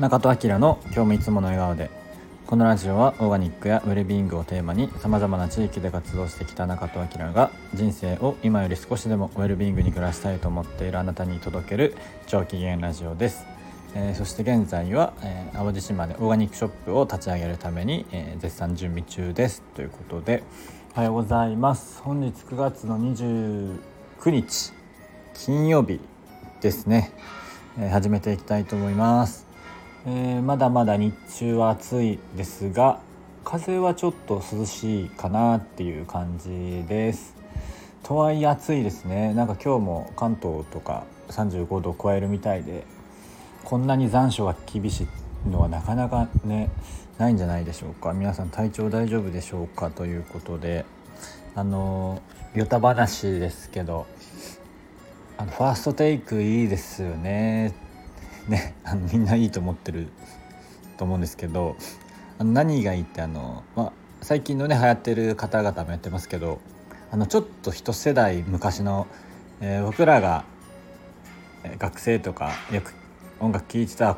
中戸明の今日もいつもの笑顔で。このラジオはオーガニックやウェルビーイングをテーマにさまざまな地域で活動してきた中戸明が人生を今より少しでもウェルビーイングに暮らしたいと思っているあなたに届ける超機嫌ラジオです、えー、そして現在は、えー、淡路島でオーガニックショップを立ち上げるために、えー、絶賛準備中です。ということでおはようございます。本日9月の29日金曜日ですね、え、始めていきたいと思います。えー、まだまだ日中は暑いですが風はちょっと涼しいかなっていう感じです。とはいえ暑いですね。なんか今日も関東とか35度を超えるみたいでこんなに残暑が厳しいのはなかなかねないんじゃないでしょうか。皆さん体調大丈夫でしょうかということであのヨタ話ですけどあのファーストテイクいいですよね。ねあのみんないいと思ってると思うんですけどあの何がいいってあの、まあ、最近のね流行ってる方々もやってますけどあのちょっと一世代昔の、えー、僕らが学生とかよく音楽聴いてた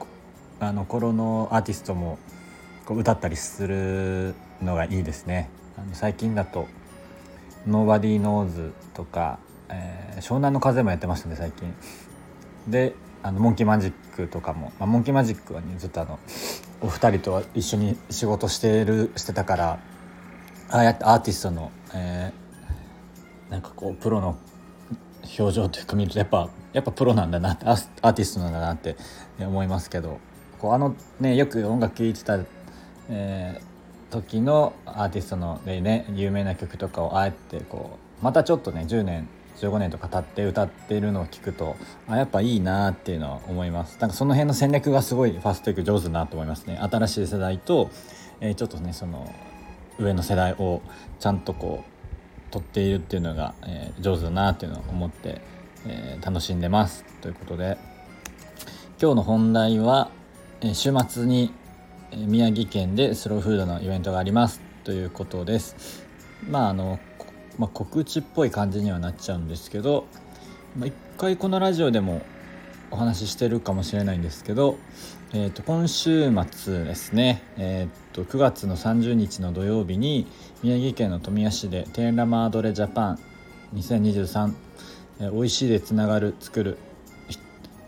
あの頃のアーティストもこう歌ったりするのがいいですね。あの最近だと「Nobody Knows」とか、えー、湘南の風もやってましたね最近。であのモンキーマジックとかも、まあ、モンキーマジックはねずっとあのお二人と一緒に仕事してるしてたからああやってアーティストの、えー、なんかこうプロの表情というか見るとやっぱやっぱプロなんだなってアーティストなんだなって思いますけどこうあのねよく音楽聴いてた、えー、時のアーティストのでね有名な曲とかをあえてこうまたちょっとね10年15年とか経って歌ってるのを聞くとあやっぱいいなっていうのは思います。なんかその辺の戦略がすごいファーストテイク上手だなと思いますね。新しい世代と、えー、ちょっとねその上の世代をちゃんとこう取っているっていうのが、えー、上手だなっていうのを思って、えー、楽しんでますということで。今日の本題は、え、週末に宮城県でスローフードのイベントがありますということです。まああのまあ、告知っぽい感じにはなっちゃうんですけど、まあ、一回このラジオでもお話ししてるかもしれないんですけど、えー、と今週末ですね、えー、と9月の30日の土曜日に宮城県の富谷市でテーラマードレジャパン2023、えー、美味しいでつながる作る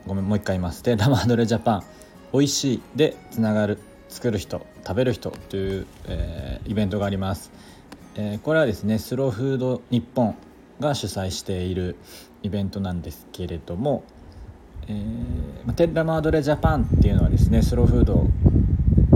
ごめんもう一回言います。テーラマードレジャパン美味しいでつながる作る人食べる人という、えー、イベントがあります。えー、これはですねスローフード日本が主催しているイベントなんですけれども、えー、テッラマードレジャパンっていうのはですねスローフード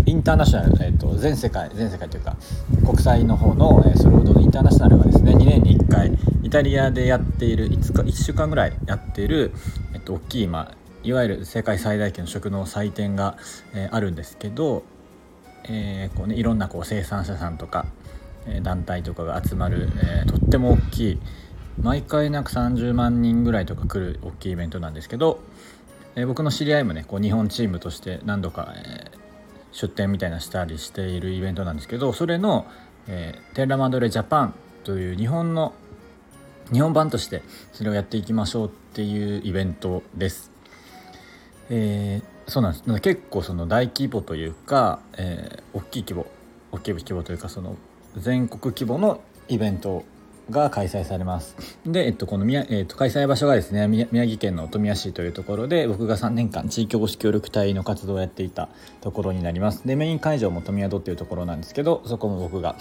インターナショナル、えーと、全世界全世界というか国際の方の、えー、スローフードのインターナショナルがですね2年に1回イタリアでやっている5日1週間ぐらいやっている、えーと、大きい、まあ、いわゆる世界最大級の食の祭典が、えー、あるんですけど、えーこうね、いろんなこう生産者さんとか団体とかが集まる、えー、とっても大きい毎回なんか30万人ぐらいとか来る大きいイベントなんですけど、えー、僕の知り合いもねこう日本チームとして何度か、えー、出展みたいなしたりしているイベントなんですけどそれの、えー、テーラマドレジャパンという日本の日本版としてそれをやっていきましょうっていうイベントです。えー、そうなんです結構その大規模というか、えー、大きい規模大きい規模というかその全国規模のイベントが開催されます。で、えっと、この宮、えっと、開催場所がですね宮城県の富谷市というところで僕が3年間地域おこし協力隊の活動をやっていたところになります。でメイン会場も富宿っていうところなんですけどそこも僕が、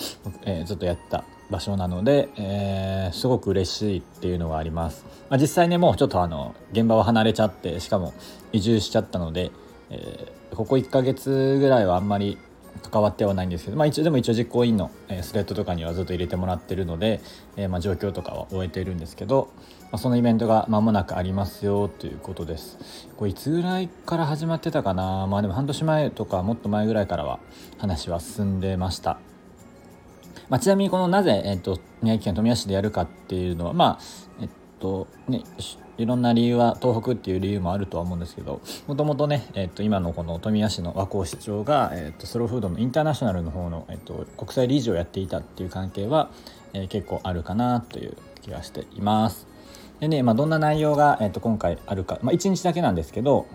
えー、ずっとやった場所なので、えー、すごく嬉しいっていうのがあります、まあ、実際ねもうちょっとあの現場は離れちゃってしかも移住しちゃったので、えー、ここ1ヶ月ぐらいはあんまり関わってはないんですけど、まあ、一応でも一応実行委員の、えスレッドとかにはずっと入れてもらってるので、えー、まあ状況とかは終えているんですけど、まあ、そのイベントが間もなくありますよということです。これいつぐらいから始まってたかな？まあでも半年前とかもっと前ぐらいからは話は進んでました。まあ、ちなみにこのなぜ、えーと、宮城県富谷市でやるかっていうのはまあえっとねいろんな理由は東北っていう理由もあるとは思うんですけどもともとね、えー、と今のこの富谷市の和光市長が、えー、とスローフードのインターナショナルの方の、えー、と国際理事をやっていたっていう関係は、えー、結構あるかなという気がしています。でね、まあ、どんな内容が、えー、と今回あるか、まあ、1日だけなんですけど、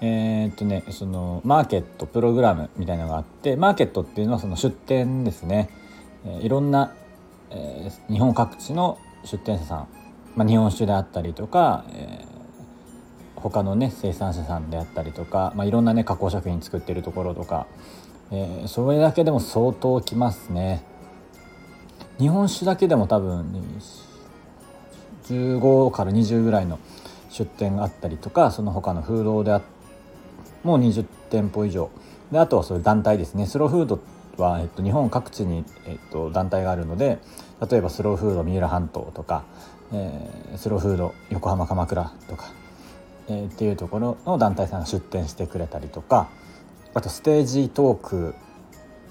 えー、っとねそのマーケットプログラムみたいなのがあってマーケットっていうのはその出店ですね、えー、いろんな、えー、日本各地の出店者さん、まあ、日本酒であったりとか、えー、他のね生産者さんであったりとか、まあ、いろんなね加工食品作ってるところとか、えー、それだけでも相当きますね。日本酒だけでも多分15から20ぐらいの出店があったりとかその他のフードであもう20店舗以上。であとはそういう団体ですね。スローフードは、えっと、日本各地に、えっと、団体があるので例えばスローフード三浦半島とか、えー、スローフード横浜鎌倉とか、えー、っていうところの団体さんが出店してくれたりとかあとステージトーク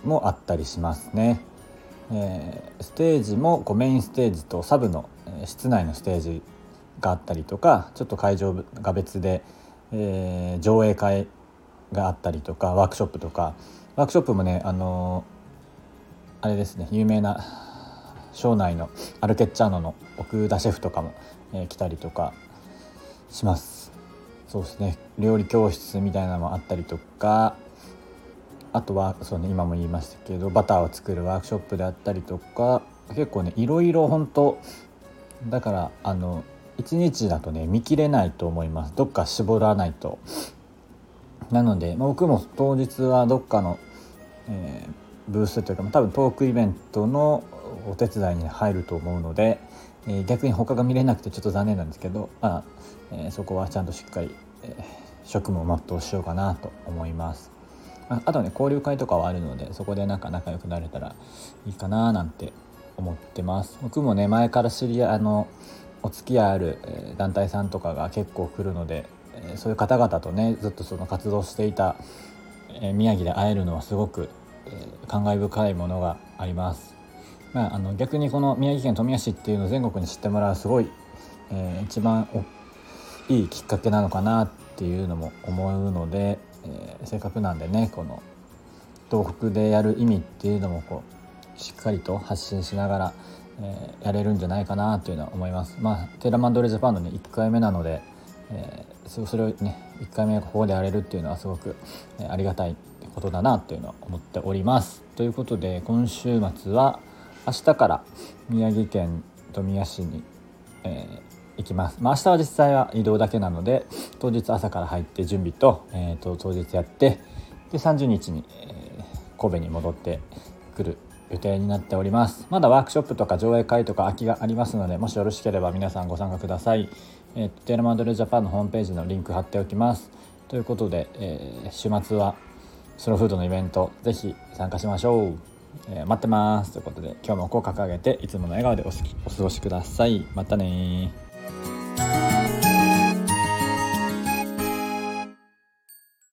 もあったりしますね。えー、ステージもこうメインステージとサブの、え、室内のステージがあったりとかちょっと会場が別で、えー、上映会があったりとかワークショップとかワークショップもねあのー、あれですね有名な省内のアルケッチャーノの奥田シェフとかも、えー、来たりとかします。そうですね。料理教室みたいなのもあったりとかあとはそうね今も言いましたけどバターを作るワークショップであったりとか結構ねいろいろ本当だからあの1日だとね見切れないと思います。どっか絞らないと。なので、まあ、僕も当日はどっかの、えー、ブースというか多分トークイベントのお手伝いに入ると思うので、えー、逆に他が見れなくてちょっと残念なんですけど、まあえー、そこはちゃんとしっかり、えー、職務を全うしようかなと思います。ああとね交流会とかはあるのでそこでなんか仲良くなれたらいいかななんて思ってます僕もね前から知り合いのお付き合いある、団体さんとかが結構来るので、えそういう方々とねずっとその活動していた、宮城で会えるのはすごく、感慨深いものがあります。まあ、あの逆にこの宮城県富谷市っていうのを全国に知ってもらうすごい、えー、一番いいきっかけなのかなっていうのも思うので、えー、せっかくなんでねこの東北でやる意味っていうのもこうしっかりと発信しながら、えー、やれるんじゃないかなというのは思います。まあ、テーラマンドレジャパンのね1回目なので、えー、それをね1回目ここでやれるっていうのはすごく、えー、ありがたいことだなというのは思っております。ということで今週末は明日から宮城県富谷市に、えー、行きます。まあ、明日は実際は移動だけなので当日朝から入って準備と,、えーと、当日やってで30日に、えー、神戸に戻ってくる予定になっております。まだワークショップとか上映会とか空きがありますのでもしよろしければ皆さんご参加ください、えー、テーマドルジャパンのホームページのリンク貼っておきます。ということで、えー、週末はスローフードのイベントぜひ参加しましょう、えー、待ってます。ということで今日も口角上げていつもの笑顔でお過ごしください。またね